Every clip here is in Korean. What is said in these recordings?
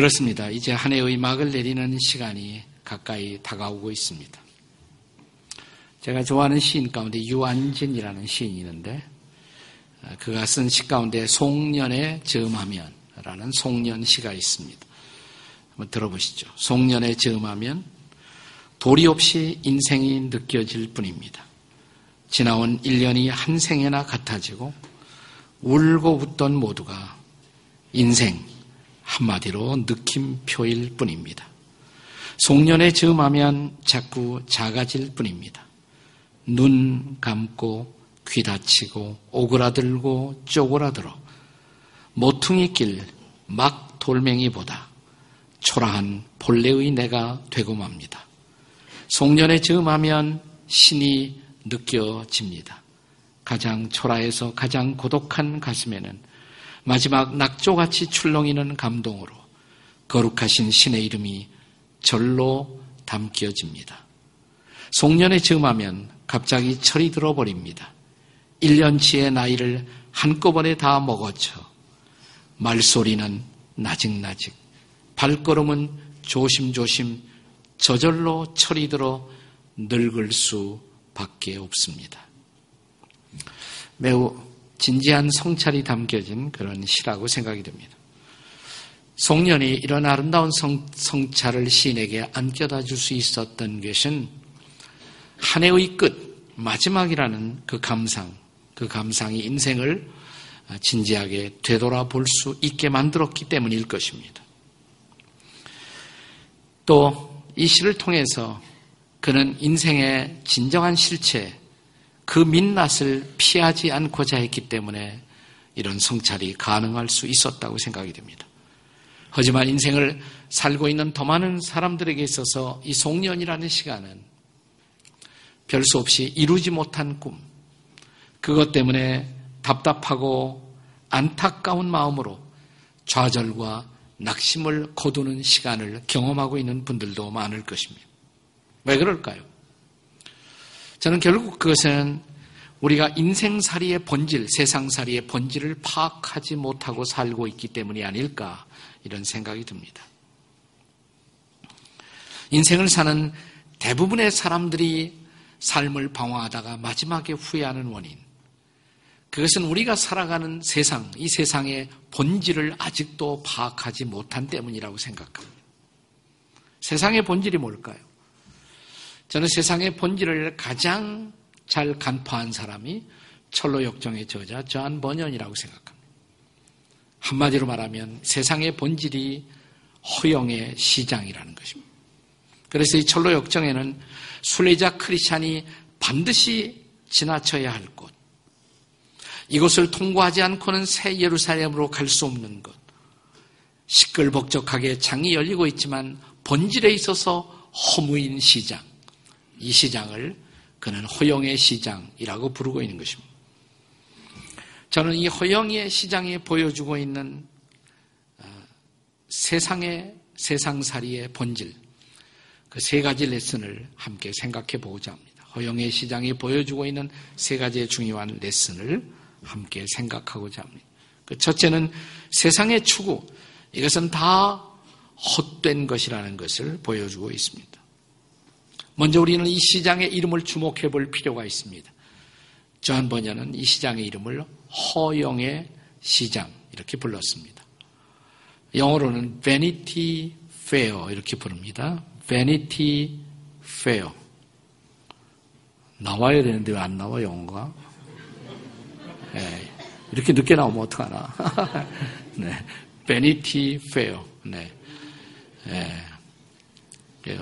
그렇습니다. 이제 한 해의 막을 내리는 시간이 가까이 다가오고 있습니다. 제가 좋아하는 시인 가운데 유안진이라는 시인이 있는데 그가 쓴 시 가운데 송년에 즈음하면라는 송년 시가 있습니다. 한번 들어보시죠. 송년에 즈음하면 도리 없이 인생이 느껴질 뿐입니다. 지나온 1년이 한 생에나 같아지고 울고 웃던 모두가 인생 한마디로 느낌표일 뿐입니다. 송년에 즈음하면 자꾸 작아질 뿐입니다. 눈 감고 귀 닫히고 오그라들고 쪼그라들어 모퉁이 길 막 돌멩이보다 초라한 본래의 내가 되고 맙니다. 송년에 즈음하면 신이 느껴집니다. 가장 초라해서 가장 고독한 가슴에는 마지막 낙조같이 출렁이는 감동으로 거룩하신 신의 이름이 절로 담겨집니다. 송년에 즈음하면 갑자기 철이 들어버립니다. 1년치의 나이를 한꺼번에 다 먹어쳐 말소리는 나직나직 발걸음은 조심조심 저절로 철이 들어 늙을 수밖에 없습니다. 매우 진지한 성찰이 담겨진 그런 시라고 생각이 됩니다. 송년이 이런 아름다운 성, 성찰을 시인에게 안겨다 줄 수 있었던 것은 한 해의 끝, 마지막이라는 그 감상, 그 감상이 인생을 진지하게 되돌아볼 수 있게 만들었기 때문일 것입니다. 또 이 시를 통해서 그는 인생의 진정한 실체, 그 민낯을 피하지 않고자 했기 때문에 이런 성찰이 가능할 수 있었다고 생각이 됩니다. 하지만 인생을 살고 있는 더 많은 사람들에게 있어서 이 송년이라는 시간은 별 수 없이 이루지 못한 꿈, 그것 때문에 답답하고 안타까운 마음으로 좌절과 낙심을 거두는 시간을 경험하고 있는 분들도 많을 것입니다. 왜 그럴까요? 저는 결국 그것은 우리가 인생살이의 본질, 세상살이의 본질을 파악하지 못하고 살고 있기 때문이 아닐까 이런 생각이 듭니다. 인생을 사는 대부분의 사람들이 삶을 방황하다가 마지막에 후회하는 원인. 그것은 우리가 살아가는 세상, 이 세상의 본질을 아직도 파악하지 못한 때문이라고 생각합니다. 세상의 본질이 뭘까요? 저는 세상의 본질을 가장 잘 간파한 사람이 철로 역정의 저자 저한 번연이라고 생각합니다. 한마디로 말하면 세상의 본질이 허영의 시장이라는 것입니다. 그래서 이 철로 역정에는 순례자 크리스찬이 반드시 지나쳐야 할 곳, 이곳을 통과하지 않고는 새 예루살렘으로 갈 수 없는 것, 시끌벅적하게 장이 열리고 있지만 본질에 있어서 허무인 시장, 이 시장을 그는 허영의 시장이라고 부르고 있는 것입니다. 저는 이 허영의 시장에 보여주고 있는 어, 세상의 세상살이의 본질 그 세 가지 레슨을 함께 생각해 보고자 합니다. 허영의 시장에 보여주고 있는 세 가지의 중요한 레슨을 함께 생각하고자 합니다. 그 첫째는 세상의 추구 이것은 다 헛된 것이라는 것을 보여주고 있습니다. 먼저 우리는 이 시장의 이름을 주목해 볼 필요가 있습니다. 저한 번연은 이 시장의 이름을 허영의 시장 이렇게 불렀습니다. 영어로는 Vanity Fair 이렇게 부릅니다. Vanity Fair. 나와야 되는데 왜 안 나와 영어가? 네, 이렇게 늦게 나오면 어떡하나. 네, Vanity Fair. 네. 네.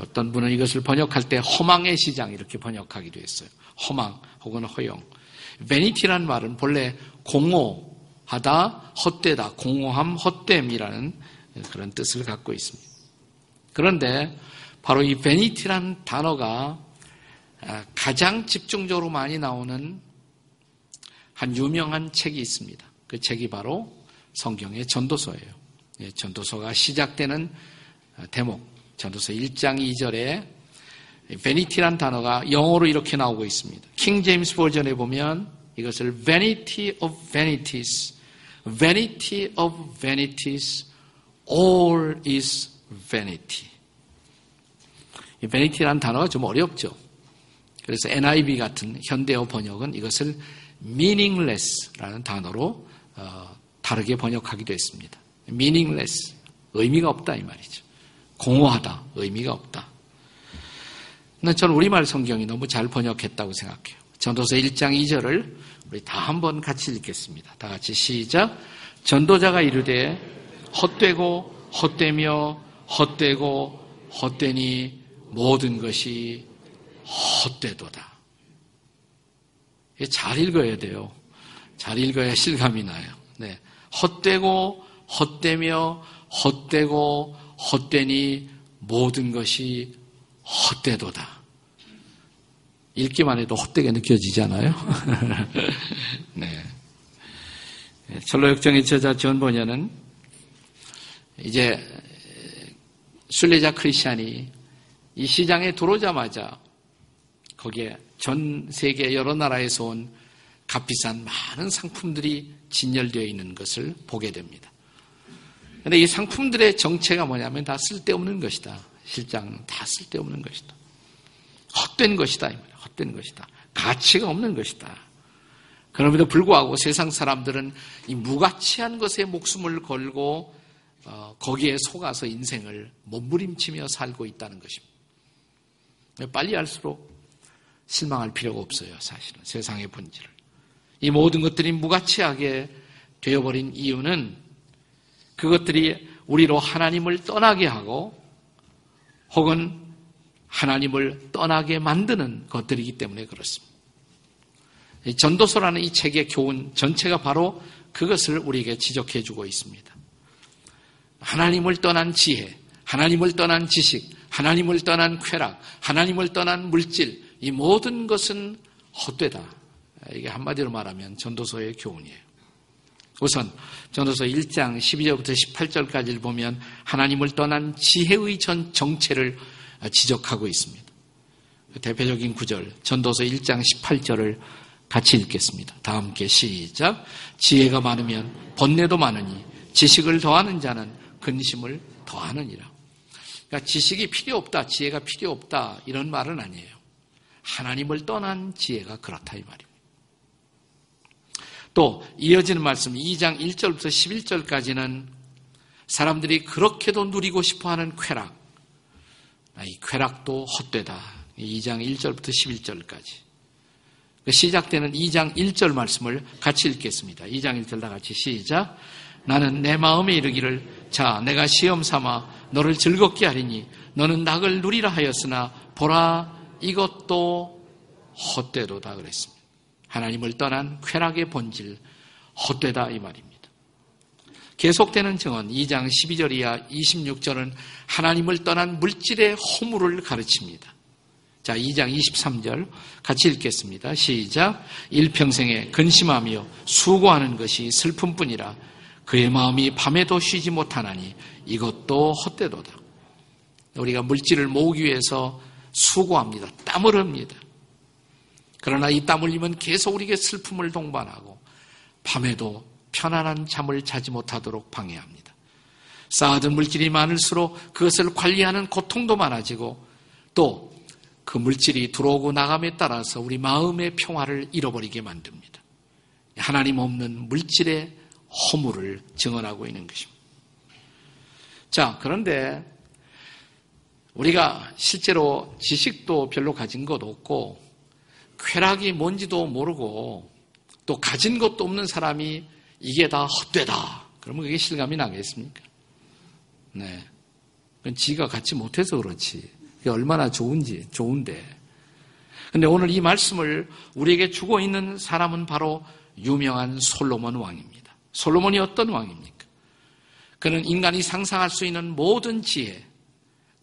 어떤 분은 이것을 번역할 때 허망의 시장 이렇게 번역하기도 했어요. 허망 혹은 허영. 베니티라는 말은 본래 공허하다, 헛되다, 공허함, 헛됨이라는 그런 뜻을 갖고 있습니다. 그런데 바로 이 베니티라는 단어가 가장 집중적으로 많이 나오는 한 유명한 책이 있습니다. 그 책이 바로 성경의 전도서예요. 예, 전도서가 시작되는 대목, 전도서 1장 2절에 베니티란 단어가 영어로 이렇게 나오고 있습니다. 킹 제임스 버전에 보면 이것을 vanity of vanities, vanity of vanities, all is vanity. 이 vanity라는 단어가 좀 어렵죠. 그래서 NIV 같은 현대어 번역은 이것을 meaningless라는 단어로 어, 다르게 번역하기도 했습니다. meaningless 의미가 없다 이 말이죠. 공허하다 의미가 없다. 저는 우리말 성경이 너무 잘 번역했다고 생각해요. 전도서 1장 2절을 우리 다 한번 같이 읽겠습니다. 다 같이 시작. 전도자가 이르되 헛되고 헛되며 헛되고 헛되니 모든 것이 헛되도다. 잘 읽어야 돼요. 잘 읽어야 실감이 나요. 네. 헛되고 헛되며 헛되고 헛되니 모든 것이 헛되도다. 읽기만 해도 헛되게 느껴지잖아요. 네. 철로역정의 저자 전번녀는 이제 순례자 크리스찬이 이 시장에 들어오자마자 거기에 전 세계 여러 나라에서 온 값비싼 많은 상품들이 진열되어 있는 것을 보게 됩니다. 그런데 이 상품들의 정체가 뭐냐면 다 쓸데없는 것이다. 실장 다 쓸데없는 것이다. 헛된 것이다. 헛된 것이다. 가치가 없는 것이다. 그럼에도 불구하고 세상 사람들은 이 무가치한 것에 목숨을 걸고 어, 거기에 속아서 인생을 몸부림치며 살고 있다는 것입니다. 빨리 할수록 실망할 필요가 없어요, 사실은. 세상의 본질을. 이 모든 것들이 무가치하게 되어버린 이유는 그것들이 우리로 하나님을 떠나게 하고 혹은 하나님을 떠나게 만드는 것들이기 때문에 그렇습니다. 전도서라는 이 책의 교훈 전체가 바로 그것을 우리에게 지적해 주고 있습니다. 하나님을 떠난 지혜, 하나님을 떠난 지식, 하나님을 떠난 쾌락, 하나님을 떠난 물질, 이 모든 것은 헛되다. 이게 한마디로 말하면 전도서의 교훈이에요. 우선 전도서 1장 12절부터 18절까지를 보면 하나님을 떠난 지혜의 전 정체를 지적하고 있습니다. 대표적인 구절 전도서 1장 18절을 같이 읽겠습니다. 다 함께 시작. 지혜가 많으면 번뇌도 많으니 지식을 더하는 자는 근심을 더하느니라. 그러니까 지식이 필요 없다, 지혜가 필요 없다 이런 말은 아니에요. 하나님을 떠난 지혜가 그렇다 이 말입니다. 또 이어지는 말씀 2장 1절부터 11절까지는 사람들이 그렇게도 누리고 싶어하는 쾌락, 아, 이 쾌락도 헛되다. 2장 1절부터 11절까지. 그 시작되는 2장 1절 말씀을 같이 읽겠습니다. 2장 1절 다 같이 시작. 나는 내 마음에 이르기를 자 내가 시험 삼아 너를 즐겁게 하리니 너는 낙을 누리라 하였으나 보라 이것도 헛되도다 그랬습니다. 하나님을 떠난 쾌락의 본질 헛되다 이 말입니다. 계속되는 증언 2장 12절 이하 26절은 하나님을 떠난 물질의 허물을 가르칩니다. 자, 2장 23절 같이 읽겠습니다. 시작. 일평생에 근심하며 수고하는 것이 슬픔뿐이라 그의 마음이 밤에도 쉬지 못하나니 이것도 헛되도다. 우리가 물질을 모으기 위해서 수고합니다. 땀을 흘립니다. 그러나 이 땀 흘리면 계속 우리에게 슬픔을 동반하고 밤에도 편안한 잠을 자지 못하도록 방해합니다. 쌓아둔 물질이 많을수록 그것을 관리하는 고통도 많아지고 또 그 물질이 들어오고 나감에 따라서 우리 마음의 평화를 잃어버리게 만듭니다. 하나님 없는 물질의 허물을 증언하고 있는 것입니다. 자, 그런데 우리가 실제로 지식도 별로 가진 것 없고 쾌락이 뭔지도 모르고 또 가진 것도 없는 사람이 이게 다 헛되다. 그러면 그게 실감이 나겠습니까? 네. 그건 지가 갖지 못해서 그렇지. 그게 얼마나 좋은지, 좋은데. 근데 오늘 이 말씀을 우리에게 주고 있는 사람은 바로 유명한 솔로몬 왕입니다. 솔로몬이 어떤 왕입니까? 그는 인간이 상상할 수 있는 모든 지혜,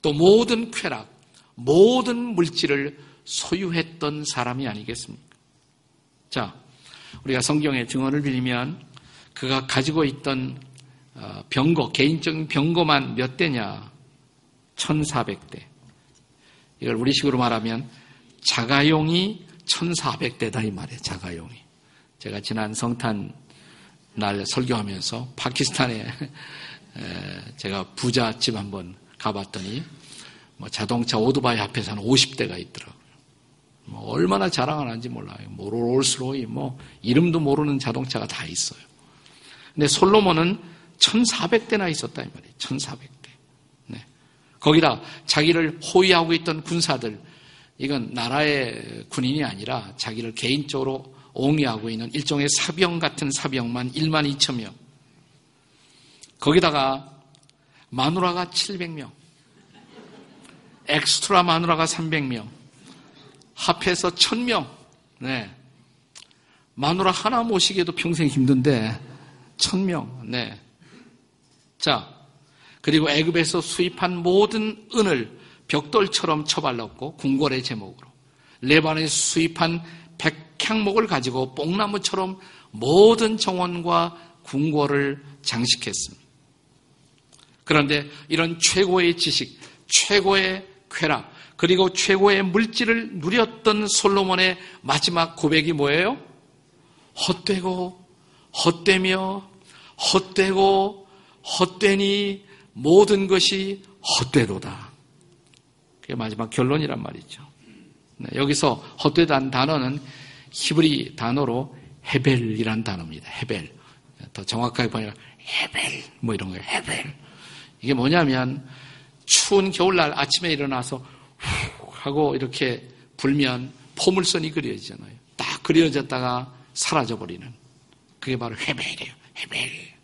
또 모든 쾌락, 모든 물질을 소유했던 사람이 아니겠습니까? 자, 우리가 성경의 증언을 빌리면 그가 가지고 있던 어, 병거, 개인적인 병거만 몇 대냐? 1400대. 이걸 우리식으로 말하면 자가용이 1400대다 이 말이에요. 자가용이. 제가 지난 성탄 날 설교하면서 파키스탄에 제가 부잣집 한번 가봤더니 뭐 자동차 오토바이 앞에서는 50대가 있더라고요. 뭐 얼마나 자랑하는지 몰라요. 뭐 롤스로이 뭐 이름도 모르는 자동차가 다 있어요. 근데 솔로몬은 1400대나 있었다 이 말이에요. 1400대. 네. 거기다 자기를 호위하고 있던 군사들 이건 나라의 군인이 아니라 자기를 개인적으로 옹이하고 있는 일종의 사병 같은 사병만 1만 2천 명. 거기다가 마누라가 700명. 엑스트라 마누라가 300명. 합해서 1000명. 네. 마누라 하나 모시기에도 평생 힘든데 1000명. 네. 자, 그리고 애굽에서 수입한 모든 은을 벽돌처럼 처발랐고 궁궐의 제목으로 레바논에서 수입한 백향목을 가지고 뽕나무처럼 모든 정원과 궁궐을 장식했습니다. 그런데 이런 최고의 지식, 최고의 쾌락, 그리고 최고의 물질을 누렸던 솔로몬의 마지막 고백이 뭐예요? 헛되고 헛되며 헛되고 헛되니 모든 것이 헛되도다. 그게 마지막 결론이란 말이죠. 네, 여기서 헛되다는 단어는 히브리 단어로 헤벨이란 단어입니다. 헤벨. 더 정확하게 보면 헤벨 뭐 이런 거예요. 헤벨. 이게 뭐냐면 추운 겨울날 아침에 일어나서 후 하고 이렇게 불면 포물선이 그려지잖아요. 딱 그려졌다가 사라져버리는. 그게 바로 헤벨이에요. 헤벨.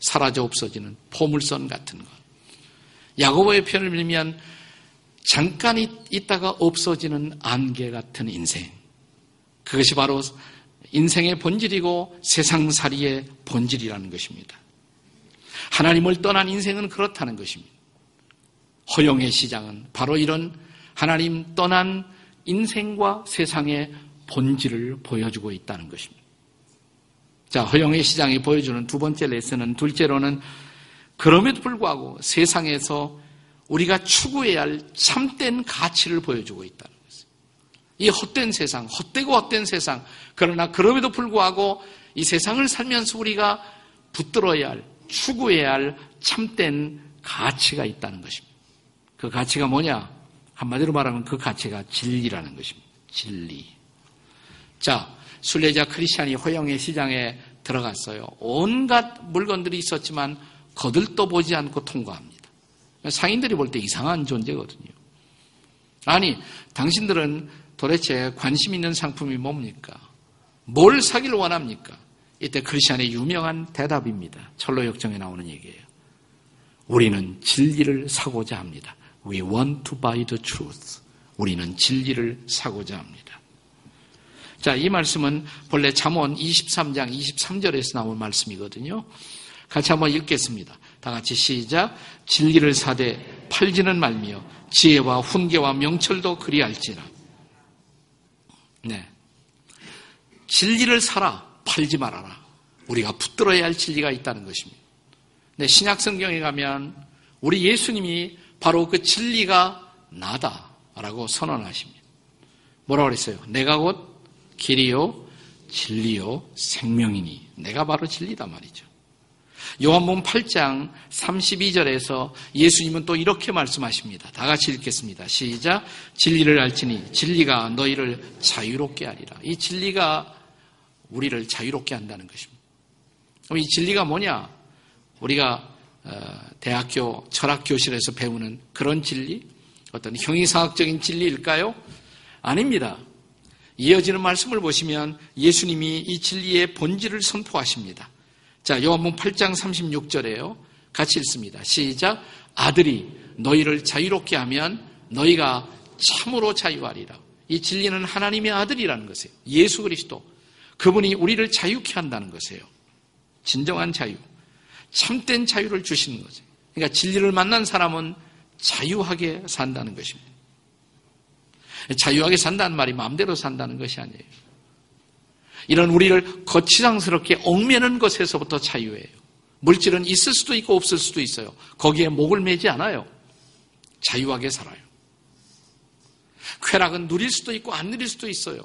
사라져 없어지는 포물선 같은 것. 야고보의 편을 빌면 잠깐 있다가 없어지는 안개 같은 인생. 그것이 바로 인생의 본질이고 세상살이의 본질이라는 것입니다. 하나님을 떠난 인생은 그렇다는 것입니다. 허용의 시장은 바로 이런 하나님 떠난 인생과 세상의 본질을 보여주고 있다는 것입니다. 자, 허용의 시장이 보여주는 두 번째 레슨은 둘째로는 그럼에도 불구하고 세상에서 우리가 추구해야 할 참된 가치를 보여주고 있다는 것입니다. 이 헛된 세상, 헛되고 헛된 세상, 그러나 그럼에도 불구하고 이 세상을 살면서 우리가 붙들어야 할, 추구해야 할 참된 가치가 있다는 것입니다. 그 가치가 뭐냐? 한마디로 말하면 그 가치가 진리라는 것입니다. 진리. 자, 순례자 크리스찬이 허영의 시장에 들어갔어요. 온갖 물건들이 있었지만 거들떠 보지 않고 통과합니다. 상인들이 볼 때 이상한 존재거든요. 아니, 당신들은 도대체 관심 있는 상품이 뭡니까? 뭘 사기를 원합니까? 이때 크리스찬의 유명한 대답입니다. 철로 역정에 나오는 얘기예요. 우리는 진리를 사고자 합니다. We want to buy the truth. 우리는 진리를 사고자 합니다. 자, 이 말씀은 본래 잠언 23장 23절에서 나온 말씀이거든요. 같이 한번 읽겠습니다. 다 같이 시작. 진리를 사되 팔지는 말며 지혜와 훈계와 명철도 그리할지라. 네. 진리를 사라. 팔지 말아라. 우리가 붙들어야 할 진리가 있다는 것입니다. 네, 신약 성경에 가면 우리 예수님이 바로 그 진리가 나다라고 선언하십니다. 뭐라고 그랬어요? 내가 곧 길이요, 진리요, 생명이니. 내가 바로 진리다 말이죠. 요한복음 8장 32절에서 예수님은 또 이렇게 말씀하십니다. 다 같이 읽겠습니다. 시작. 진리를 알지니 진리가 너희를 자유롭게 하리라. 이 진리가 우리를 자유롭게 한다는 것입니다. 그럼 이 진리가 뭐냐? 우리가 어, 대학교 철학 교실에서 배우는 그런 진리? 어떤 형이상학적인 진리일까요? 아닙니다. 이어지는 말씀을 보시면 예수님이 이 진리의 본질을 선포하십니다. 자, 요한복음 8장 36절에요. 같이 읽습니다. 시작. 아들이 너희를 자유롭게 하면 너희가 참으로 자유하리라. 이 진리는 하나님의 아들이라는 것이에요. 예수 그리스도. 그분이 우리를 자유케 한다는 것이에요. 진정한 자유. 참된 자유를 주시는 거죠. 그러니까 진리를 만난 사람은 자유하게 산다는 것입니다. 자유하게 산다는 말이 마음대로 산다는 것이 아니에요. 이런 우리를 거치장스럽게 얽매는 것에서부터 자유예요. 물질은 있을 수도 있고 없을 수도 있어요. 거기에 목을 매지 않아요. 자유하게 살아요. 쾌락은 누릴 수도 있고 안 누릴 수도 있어요.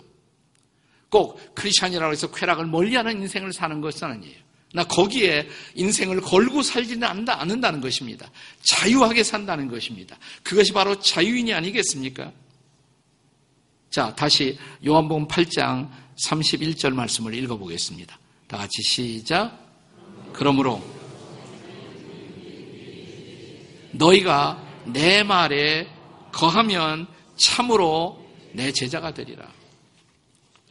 꼭 크리스천이라고 해서 쾌락을 멀리하는 인생을 사는 것은 아니에요. 나 거기에 인생을 걸고 살지는 않는다는 것입니다. 자유하게 산다는 것입니다. 그것이 바로 자유인이 아니겠습니까? 자, 다시 요한복음 8장 31절 말씀을 읽어보겠습니다. 다 같이 시작. 그러므로 너희가 내 말에 거하면 참으로 내 제자가 되리라.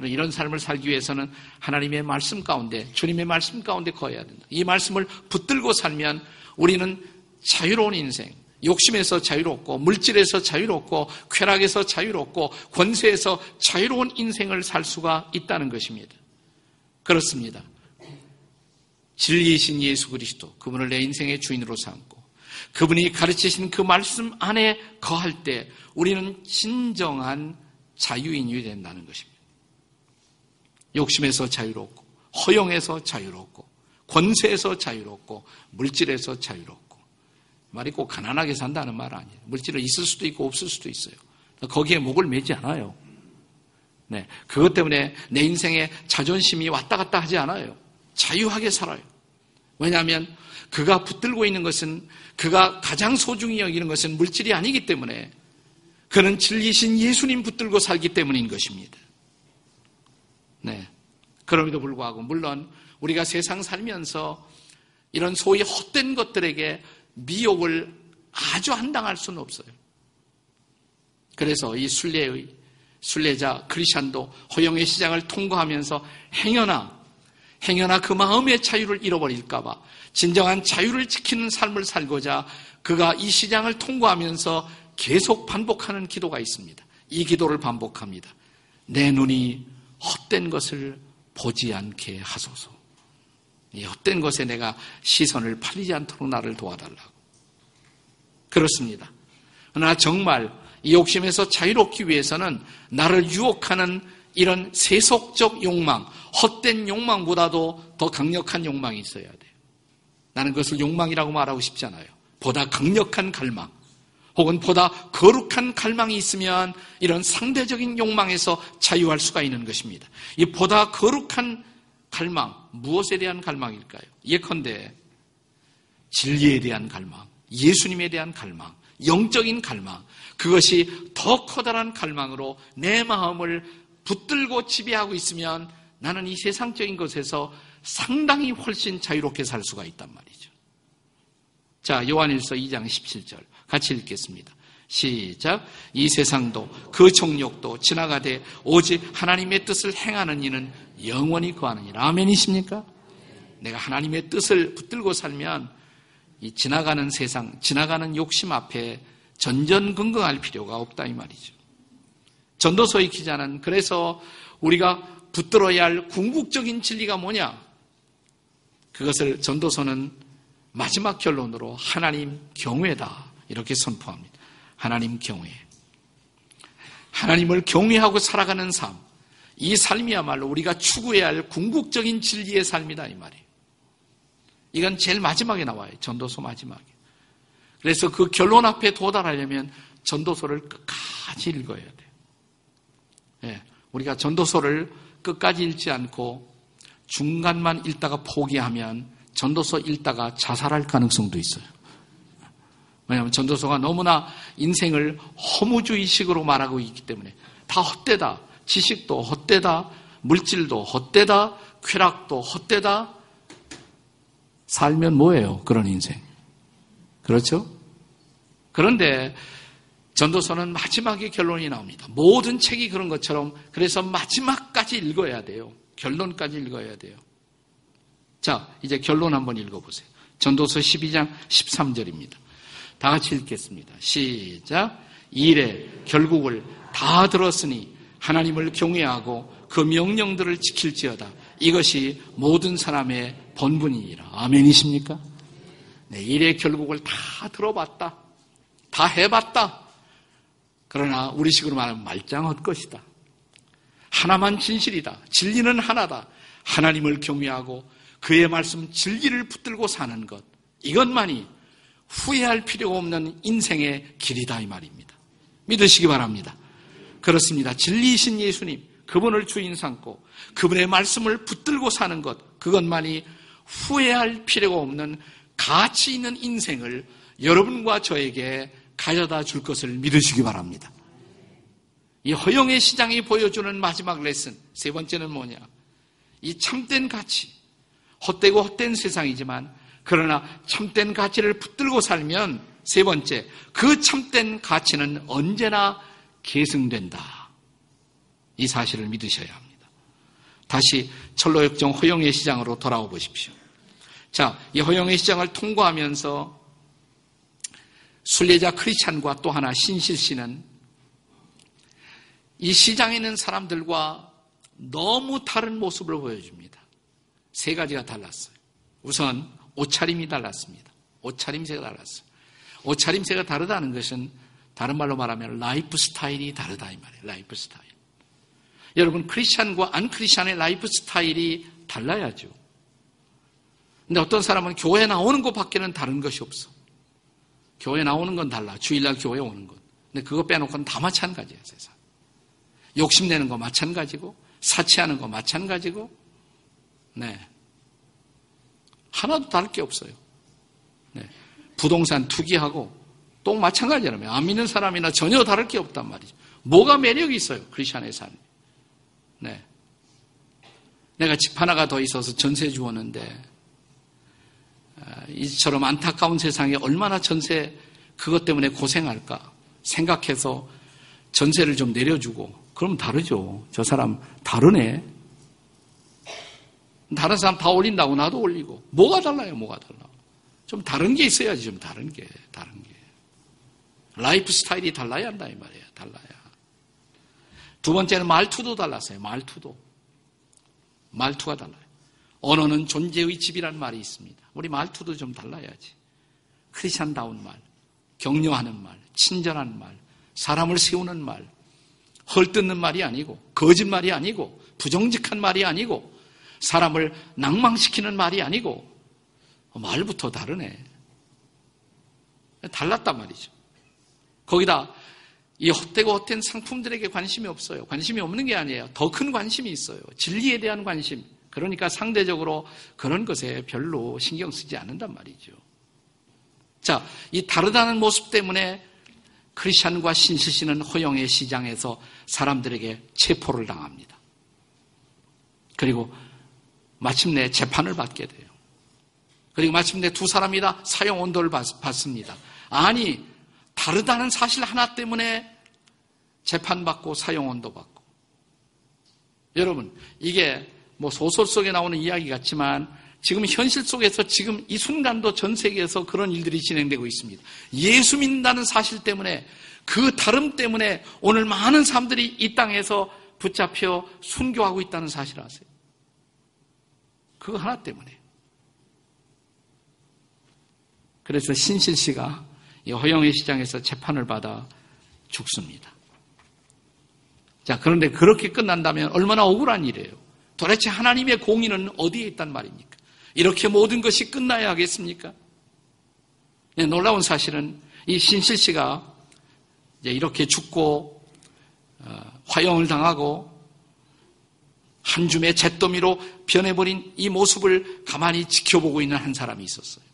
이런 삶을 살기 위해서는 하나님의 말씀 가운데, 주님의 말씀 가운데 거해야 된다. 이 말씀을 붙들고 살면 우리는 자유로운 인생, 욕심에서 자유롭고, 물질에서 자유롭고, 쾌락에서 자유롭고, 권세에서 자유로운 인생을 살 수가 있다는 것입니다. 그렇습니다. 진리이신 예수 그리스도, 그분을 내 인생의 주인으로 삼고, 그분이 가르치신 그 말씀 안에 거할 때 우리는 진정한 자유인이 된다는 것입니다. 욕심에서 자유롭고, 허용에서 자유롭고, 권세에서 자유롭고, 물질에서 자유롭고. 말이 꼭 가난하게 산다는 말 아니에요. 물질은 있을 수도 있고 없을 수도 있어요. 거기에 목을 매지 않아요. 네. 그것 때문에 내 인생에 자존심이 왔다 갔다 하지 않아요. 자유하게 살아요. 왜냐하면 그가 붙들고 있는 것은 그가 가장 소중히 여기는 것은 물질이 아니기 때문에 그는 진리신 예수님 붙들고 살기 때문인 것입니다. 네. 그럼에도 불구하고 물론 우리가 세상 살면서 이런 소위 헛된 것들에게 미혹을 아주 한당할 수는 없어요. 그래서 이 순례의 순례자 크리스천도 허영의 시장을 통과하면서 행여나 행여나 그 마음의 자유를 잃어버릴까 봐 진정한 자유를 지키는 삶을 살고자 그가 이 시장을 통과하면서 계속 반복하는 기도가 있습니다. 이 기도를 반복합니다. 내 눈이 헛된 것을 보지 않게 하소서. 이 헛된 것에 내가 시선을 팔리지 않도록 나를 도와달라고. 그렇습니다. 그러나 정말 이 욕심에서 자유롭기 위해서는 나를 유혹하는 이런 세속적 욕망, 헛된 욕망보다도 더 강력한 욕망이 있어야 돼요. 나는 그것을 욕망이라고 말하고 싶지 않아요. 보다 강력한 갈망, 혹은 보다 거룩한 갈망이 있으면 이런 상대적인 욕망에서 자유할 수가 있는 것입니다. 이 보다 거룩한 갈망, 무엇에 대한 갈망일까요? 예컨대 진리에 대한 갈망, 예수님에 대한 갈망, 영적인 갈망, 그것이 더 커다란 갈망으로 내 마음을 붙들고 지배하고 있으면 나는 이 세상적인 것에서 상당히 훨씬 자유롭게 살 수가 있단 말이죠. 자, 요한일서 2장 17절. 같이 읽겠습니다. 시작. 이 세상도 그 정욕도 지나가되 오직 하나님의 뜻을 행하는 이는 영원히 거하느니라. 아멘이십니까? 내가 하나님의 뜻을 붙들고 살면 이 지나가는 세상, 지나가는 욕심 앞에 전전긍긍할 필요가 없다 이 말이죠. 전도서의 기자는 그래서 우리가 붙들어야 할 궁극적인 진리가 뭐냐? 그것을 전도서는 마지막 결론으로 하나님 경외다. 이렇게 선포합니다. 하나님 경외. 하나님을 경외하고 살아가는 삶. 이 삶이야말로 우리가 추구해야 할 궁극적인 진리의 삶이다 이 말이에요. 이건 제일 마지막에 나와요. 전도서 마지막에. 그래서 그 결론 앞에 도달하려면 전도서를 끝까지 읽어야 돼요. 예, 우리가 전도서를 끝까지 읽지 않고 중간만 읽다가 포기하면 전도서 읽다가 자살할 가능성도 있어요. 왜냐하면 전도서가 너무나 인생을 허무주의식으로 말하고 있기 때문에 다 헛되다. 지식도 헛되다. 물질도 헛되다. 쾌락도 헛되다. 살면 뭐예요? 그런 인생. 그렇죠? 그런데 전도서는 마지막에 결론이 나옵니다. 모든 책이 그런 것처럼 그래서 마지막까지 읽어야 돼요. 결론까지 읽어야 돼요. 자, 이제 결론 한번 읽어보세요. 전도서 12장 13절입니다. 다 같이 읽겠습니다. 시작. 이래 결국을 다 들었으니 하나님을 경외하고 그 명령들을 지킬지어다. 이것이 모든 사람의 본분이니라. 아멘이십니까? 네, 일의 결국을 다 들어봤다. 다 해봤다. 그러나 우리식으로 말하면 말짱 헛것이다. 하나만 진실이다. 진리는 하나다. 하나님을 경외하고 그의 말씀 진리를 붙들고 사는 것. 이것만이 후회할 필요가 없는 인생의 길이다 이 말입니다. 믿으시기 바랍니다. 그렇습니다. 진리이신 예수님, 그분을 주인 삼고 그분의 말씀을 붙들고 사는 것, 그것만이 후회할 필요가 없는 가치 있는 인생을 여러분과 저에게 가져다 줄 것을 믿으시기 바랍니다. 이 허영의 시장이 보여주는 마지막 레슨, 세 번째는 뭐냐? 이 참된 가치, 헛되고 헛된 세상이지만, 그러나 참된 가치를 붙들고 살면, 세 번째, 그 참된 가치는 언제나 계승된다. 이 사실을 믿으셔야 합니다. 다시 철로역정 허영의 시장으로 돌아오 보십시오. 자, 이 허영의 시장을 통과하면서 순례자 크리찬과 또 하나 신실 씨는 이 시장에 있는 사람들과 너무 다른 모습을 보여줍니다. 세 가지가 달랐어요. 우선 옷차림이 달랐습니다. 옷차림새가 달랐어요. 옷차림새가 다르다는 것은 다른 말로 말하면 라이프 스타일이 다르다 이 말이에요. 라이프 스타일. 여러분 크리스찬과 안 크리스찬의 라이프 스타일이 달라야죠. 근데 어떤 사람은 교회 나오는 것밖에는 다른 것이 없어. 교회 나오는 건 달라. 주일날 교회 오는 것. 근데 그거 빼놓고는 다 마찬가지야, 세상. 욕심내는 거 마찬가지고, 사치하는 거 마찬가지고, 네. 하나도 다를 게 없어요. 네. 부동산 투기하고, 또 마찬가지라면, 안 믿는 사람이나 전혀 다를 게 없단 말이죠. 뭐가 매력이 있어요, 크리스천의 삶. 네. 내가 집 하나가 더 있어서 전세 주었는데, 아, 이처럼 안타까운 세상에 얼마나 전세 그것 때문에 고생할까 생각해서 전세를 좀 내려주고 그럼 다르죠. 저 사람 다르네. 다른 사람 다 올린다고 나도 올리고 뭐가 달라요? 뭐가 달라? 좀 다른 게 있어야지 좀 다른 게 다른 게 라이프 스타일이 달라야 한다 이 말이에요. 달라야. 두 번째는 말투도 달랐어요. 말투도 말투가 달라요. 언어는 존재의 집이라는 말이 있습니다. 우리 말투도 좀 달라야지. 크리스찬다운 말, 격려하는 말, 친절한 말, 사람을 세우는 말, 헐뜯는 말이 아니고, 거짓말이 아니고, 부정직한 말이 아니고, 사람을 낭망시키는 말이 아니고, 말부터 다르네. 달랐단 말이죠. 거기다 이 헛되고 헛된 상품들에게 관심이 없어요. 관심이 없는 게 아니에요. 더 큰 관심이 있어요. 진리에 대한 관심. 그러니까 상대적으로 그런 것에 별로 신경 쓰지 않는단 말이죠. 자, 이 다르다는 모습 때문에 크리스찬과 신시시는 허영의 시장에서 사람들에게 체포를 당합니다. 그리고 마침내 재판을 받게 돼요. 그리고 마침내 두 사람이 다 사형 온도를 받습니다. 아니, 다르다는 사실 하나 때문에 재판받고 사형 온도 받고. 여러분, 이게 뭐 소설 속에 나오는 이야기 같지만 지금 현실 속에서 지금 이 순간도 전 세계에서 그런 일들이 진행되고 있습니다. 예수 믿는다는 사실 때문에 그 다름 때문에 오늘 많은 사람들이 이 땅에서 붙잡혀 순교하고 있다는 사실 아세요? 그거 하나 때문에. 그래서 신실 씨가 이 허영의 시장에서 재판을 받아 죽습니다. 자, 그런데 그렇게 끝난다면 얼마나 억울한 일이에요. 도대체 하나님의 공의는 어디에 있단 말입니까? 이렇게 모든 것이 끝나야 하겠습니까? 네, 놀라운 사실은 이 신실 씨가 이렇게 죽고 어, 화형을 당하고 한 줌의 잿더미로 변해버린 이 모습을 가만히 지켜보고 있는 한 사람이 있었어요.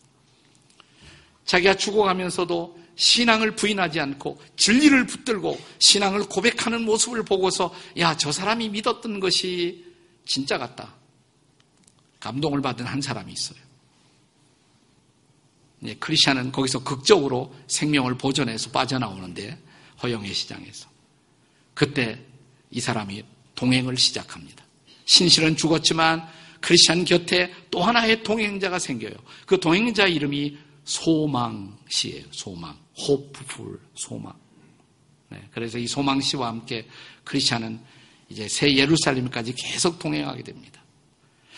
자기가 죽어가면서도 신앙을 부인하지 않고 진리를 붙들고 신앙을 고백하는 모습을 보고서 야, 저 사람이 믿었던 것이 진짜 같다. 감동을 받은 한 사람이 있어요. 네, 크리스천은 거기서 극적으로 생명을 보존해서 빠져나오는데 허영의 시장에서 그때 이 사람이 동행을 시작합니다. 신실은 죽었지만 크리스천 곁에 또 하나의 동행자가 생겨요. 그 동행자 이름이 소망씨예요. 소망, 호프풀 소망. 네, 그래서 이 소망씨와 함께 크리스천은 이제 새 예루살렘까지 계속 동행하게 됩니다.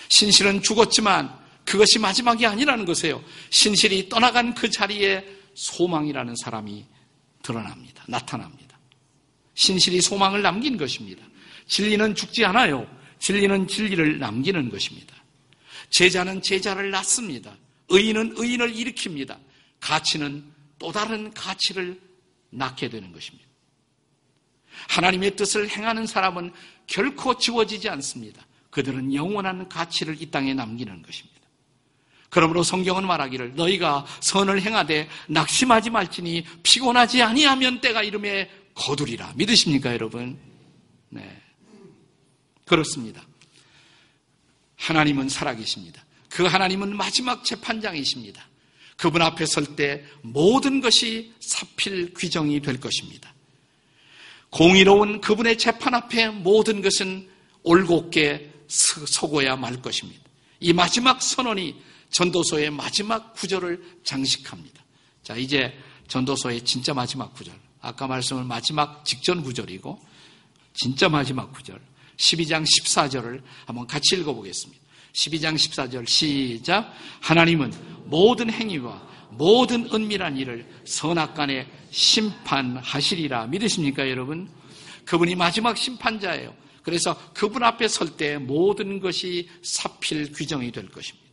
신실은 죽었지만 그것이 마지막이 아니라는 것이에요. 신실이 떠나간 그 자리에 소망이라는 사람이 드러납니다. 나타납니다. 신실이 소망을 남긴 것입니다. 진리는 죽지 않아요. 진리는 진리를 남기는 것입니다. 제자는 제자를 낳습니다. 의인은 의인을 일으킵니다. 가치는 또 다른 가치를 낳게 되는 것입니다. 하나님의 뜻을 행하는 사람은 결코 지워지지 않습니다. 그들은 영원한 가치를 이 땅에 남기는 것입니다. 그러므로 성경은 말하기를 너희가 선을 행하되 낙심하지 말지니 피곤하지 아니하면 때가 이름에 거두리라. 믿으십니까, 여러분? 네. 그렇습니다. 하나님은 살아계십니다. 그 하나님은 마지막 재판장이십니다. 그분 앞에 설 때 모든 것이 사필 규정이 될 것입니다. 공의로운 그분의 재판 앞에 모든 것은 올곧게 서고야 말 것입니다. 이 마지막 선언이 전도서의 마지막 구절을 장식합니다. 자, 이제 전도서의 진짜 마지막 구절. 아까 말씀은 마지막 직전 구절이고, 진짜 마지막 구절. 12장 14절을 한번 같이 읽어보겠습니다. 12장 14절 시작. 하나님은 모든 행위와 모든 은밀한 일을 선악간에 심판하시리라. 믿으십니까, 여러분? 그분이 마지막 심판자예요. 그래서 그분 앞에 설 때 모든 것이 사필 규정이 될 것입니다.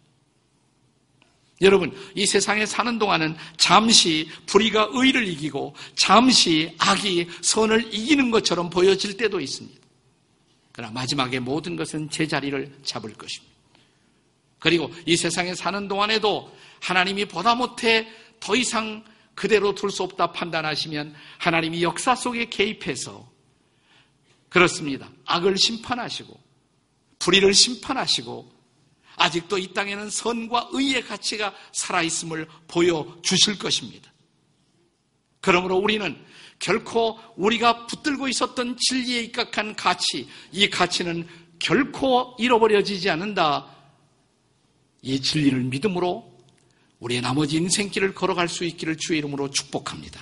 여러분, 이 세상에 사는 동안은 잠시 불의가 의를 이기고 잠시 악이 선을 이기는 것처럼 보여질 때도 있습니다. 그러나 마지막에 모든 것은 제자리를 잡을 것입니다. 그리고 이 세상에 사는 동안에도 하나님이 보다 못해 더 이상 그대로 둘 수 없다 판단하시면 하나님이 역사 속에 개입해서 그렇습니다. 악을 심판하시고 불의를 심판하시고 아직도 이 땅에는 선과 의의 가치가 살아있음을 보여주실 것입니다. 그러므로 우리는 결코 우리가 붙들고 있었던 진리에 입각한 가치, 이 가치는 결코 잃어버려지지 않는다. 이 진리를 믿음으로 우리의 나머지 인생길을 걸어갈 수 있기를 주의 이름으로 축복합니다.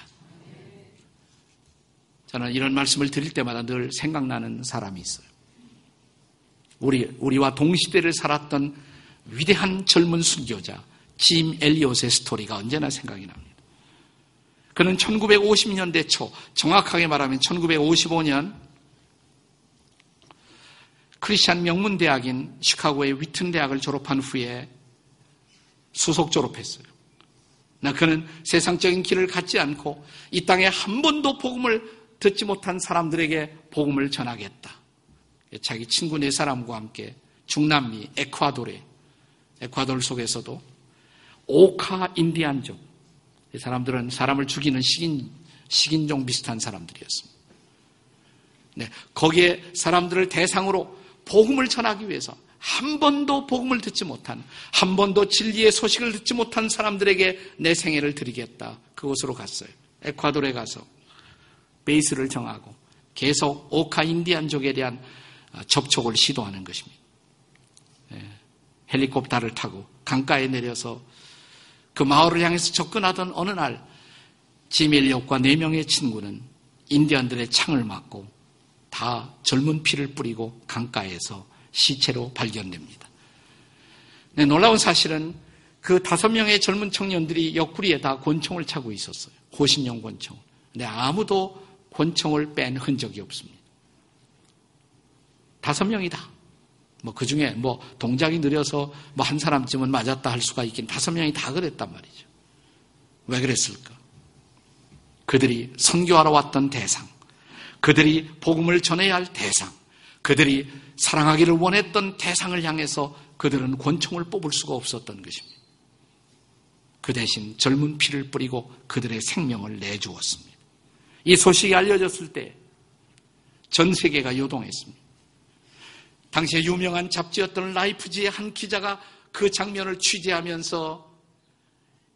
저는 이런 말씀을 드릴 때마다 늘 생각나는 사람이 있어요. 우리, 우리와 동시대를 살았던 위대한 젊은 순교자, 짐 엘리엇의 스토리가 언제나 생각이 납니다. 그는 1950년대 초, 정확하게 말하면 1955년 크리스찬 명문대학인 시카고의 위튼 대학을 졸업한 후에 수속 졸업했어요. 나 그는 세상적인 길을 갖지 않고 이 땅에 한 번도 복음을 듣지 못한 사람들에게 복음을 전하겠다. 자기 친구 네 사람과 함께 중남미 에콰도르 에콰도르 속에서도 오카 인디안족 이 사람들은 사람을 죽이는 식인 식인종 비슷한 사람들이었습니다. 네, 거기에 사람들을 대상으로 복음을 전하기 위해서 한 번도 복음을 듣지 못한, 한 번도 진리의 소식을 듣지 못한 사람들에게 내 생애를 드리겠다. 그곳으로 갔어요. 에콰도르에 가서 베이스를 정하고 계속 오카 인디안족에 대한 어, 접촉을 시도하는 것입니다. 예, 헬리콥터를 타고 강가에 내려서 그 마을을 향해서 접근하던 어느 날 지밀리옥과 네 명의 친구는 인디언들의 창을 맞고 다 젊은 피를 뿌리고 강가에서 시체로 발견됩니다. 네, 놀라운 사실은 그 다섯 명의 젊은 청년들이 옆구리에 다 권총을 차고 있었어요. 호신용 권총. 근데 아무도 권총을 뺀 흔적이 없습니다. 다섯 명이다. 뭐, 그 중에 뭐, 동작이 느려서 뭐, 한 사람쯤은 맞았다 할 수가 있긴 다섯 명이 다 그랬단 말이죠. 왜 그랬을까? 그들이 선교하러 왔던 대상, 그들이 복음을 전해야 할 대상, 그들이 사랑하기를 원했던 대상을 향해서 그들은 권총을 뽑을 수가 없었던 것입니다. 그 대신 젊은 피를 뿌리고 그들의 생명을 내주었습니다. 이 소식이 알려졌을 때 전 세계가 요동했습니다. 당시에 유명한 잡지였던 라이프지의 한 기자가 그 장면을 취재하면서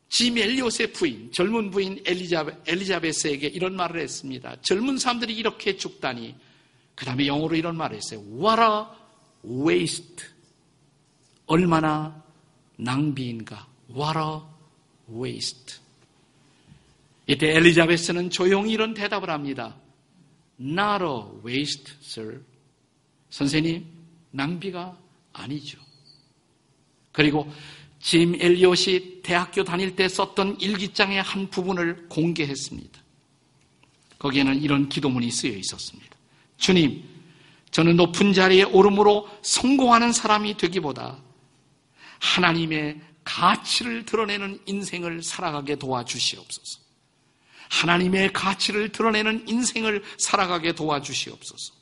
짐 엘리옷의 부인, 젊은 부인 엘리자베, 엘리자베스에게 이런 말을 했습니다. 젊은 사람들이 이렇게 죽다니. 그 다음에 영어로 이런 말을 했어요. A waste. 얼마나 낭비인가. A waste. 이때 엘리자베스는 조용히 이런 대답을 합니다. Not a waste, sir. 선생님, 낭비가 아니죠. 그리고 짐 엘리엇이 대학교 다닐 때 썼던 일기장의 한 부분을 공개했습니다. 거기에는 이런 기도문이 쓰여 있었습니다. 주님, 저는 높은 자리에 오름으로 성공하는 사람이 되기보다 하나님의 가치를 드러내는 인생을 살아가게 도와주시옵소서. 하나님의 가치를 드러내는 인생을 살아가게 도와주시옵소서.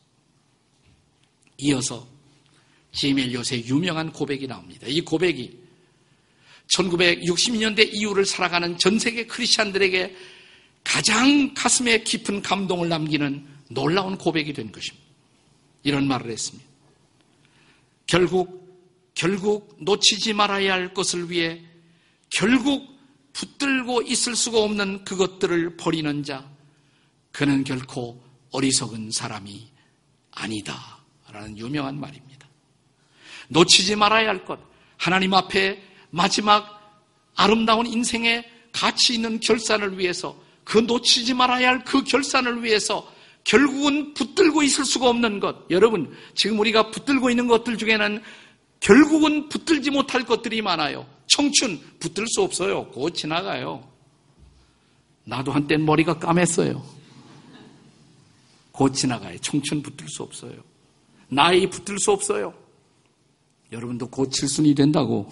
이어서 지멜 요새 유명한 고백이 나옵니다. 이 고백이 1960년대 이후를 살아가는 전 세계 크리스찬들에게 가장 가슴에 깊은 감동을 남기는 놀라운 고백이 된 것입니다. 이런 말을 했습니다. 결국, 결국 놓치지 말아야 할 것을 위해 결국 붙들고 있을 수가 없는 그것들을 버리는 자, 그는 결코 어리석은 사람이 아니다. 라는 유명한 말입니다. 놓치지 말아야 할 것, 하나님 앞에 마지막 아름다운 인생의 가치 있는 결산을 위해서 그 놓치지 말아야 할 그 결산을 위해서 결국은 붙들고 있을 수가 없는 것. 여러분, 지금 우리가 붙들고 있는 것들 중에는 결국은 붙들지 못할 것들이 많아요. 청춘 붙들 수 없어요. 곧 지나가요. 나도 한때 머리가 까맸어요. 곧 지나가요. 청춘 붙들 수 없어요. 나이 붙들 수 없어요. 여러분도 곧 칠순이 된다고.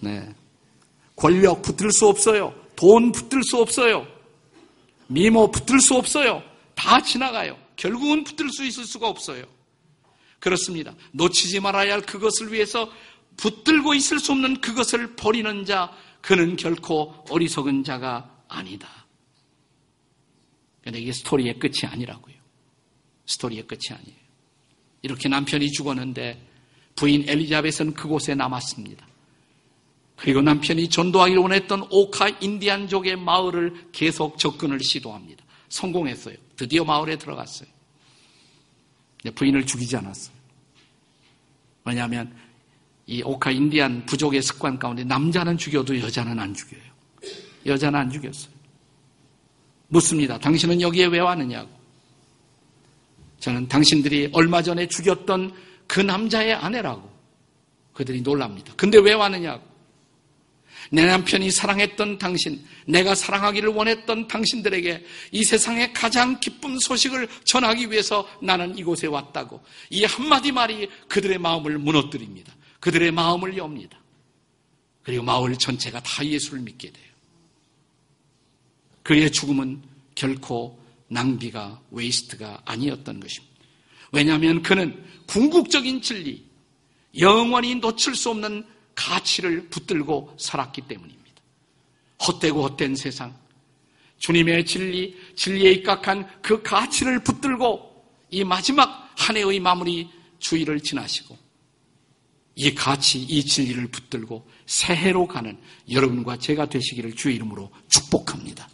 네. 권력 붙들 수 없어요. 돈 붙들 수 없어요. 미모 붙들 수 없어요. 다 지나가요. 결국은 붙들 수 있을 수가 없어요. 그렇습니다. 놓치지 말아야 할 그것을 위해서 붙들고 있을 수 없는 그것을 버리는 자, 그는 결코 어리석은 자가 아니다. 근데 이게 스토리의 끝이 아니라고요. 스토리의 끝이 아니에요. 이렇게 남편이 죽었는데 부인 엘리자벳은 그곳에 남았습니다. 그리고 남편이 전도하기를 원했던 오카 인디안족의 마을을 계속 접근을 시도합니다. 성공했어요. 드디어 마을에 들어갔어요. 부인을 죽이지 않았어요. 왜냐하면 이 오카 인디안 부족의 습관 가운데 남자는 죽여도 여자는 안 죽여요. 여자는 안 죽였어요. 묻습니다. 당신은 여기에 왜 왔느냐고. 저는 당신들이 얼마 전에 죽였던 그 남자의 아내라고. 그들이 놀랍니다. 근데 왜 왔느냐고. 내 남편이 사랑했던 당신, 내가 사랑하기를 원했던 당신들에게 이 세상의 가장 기쁜 소식을 전하기 위해서 나는 이곳에 왔다고. 이 한마디 말이 그들의 마음을 무너뜨립니다. 그들의 마음을 엽니다. 그리고 마을 전체가 다 예수를 믿게 돼요. 그의 죽음은 결코 낭비가 waste가 아니었던 것입니다. 왜냐하면 그는 궁극적인 진리, 영원히 놓칠 수 없는 가치를 붙들고 살았기 때문입니다. 헛되고 헛된 세상, 주님의 진리, 진리에 입각한 그 가치를 붙들고 이 마지막 한 해의 마무리 주의를 지나시고 이 가치, 이 진리를 붙들고 새해로 가는 여러분과 제가 되시기를 주의 이름으로 축복합니다.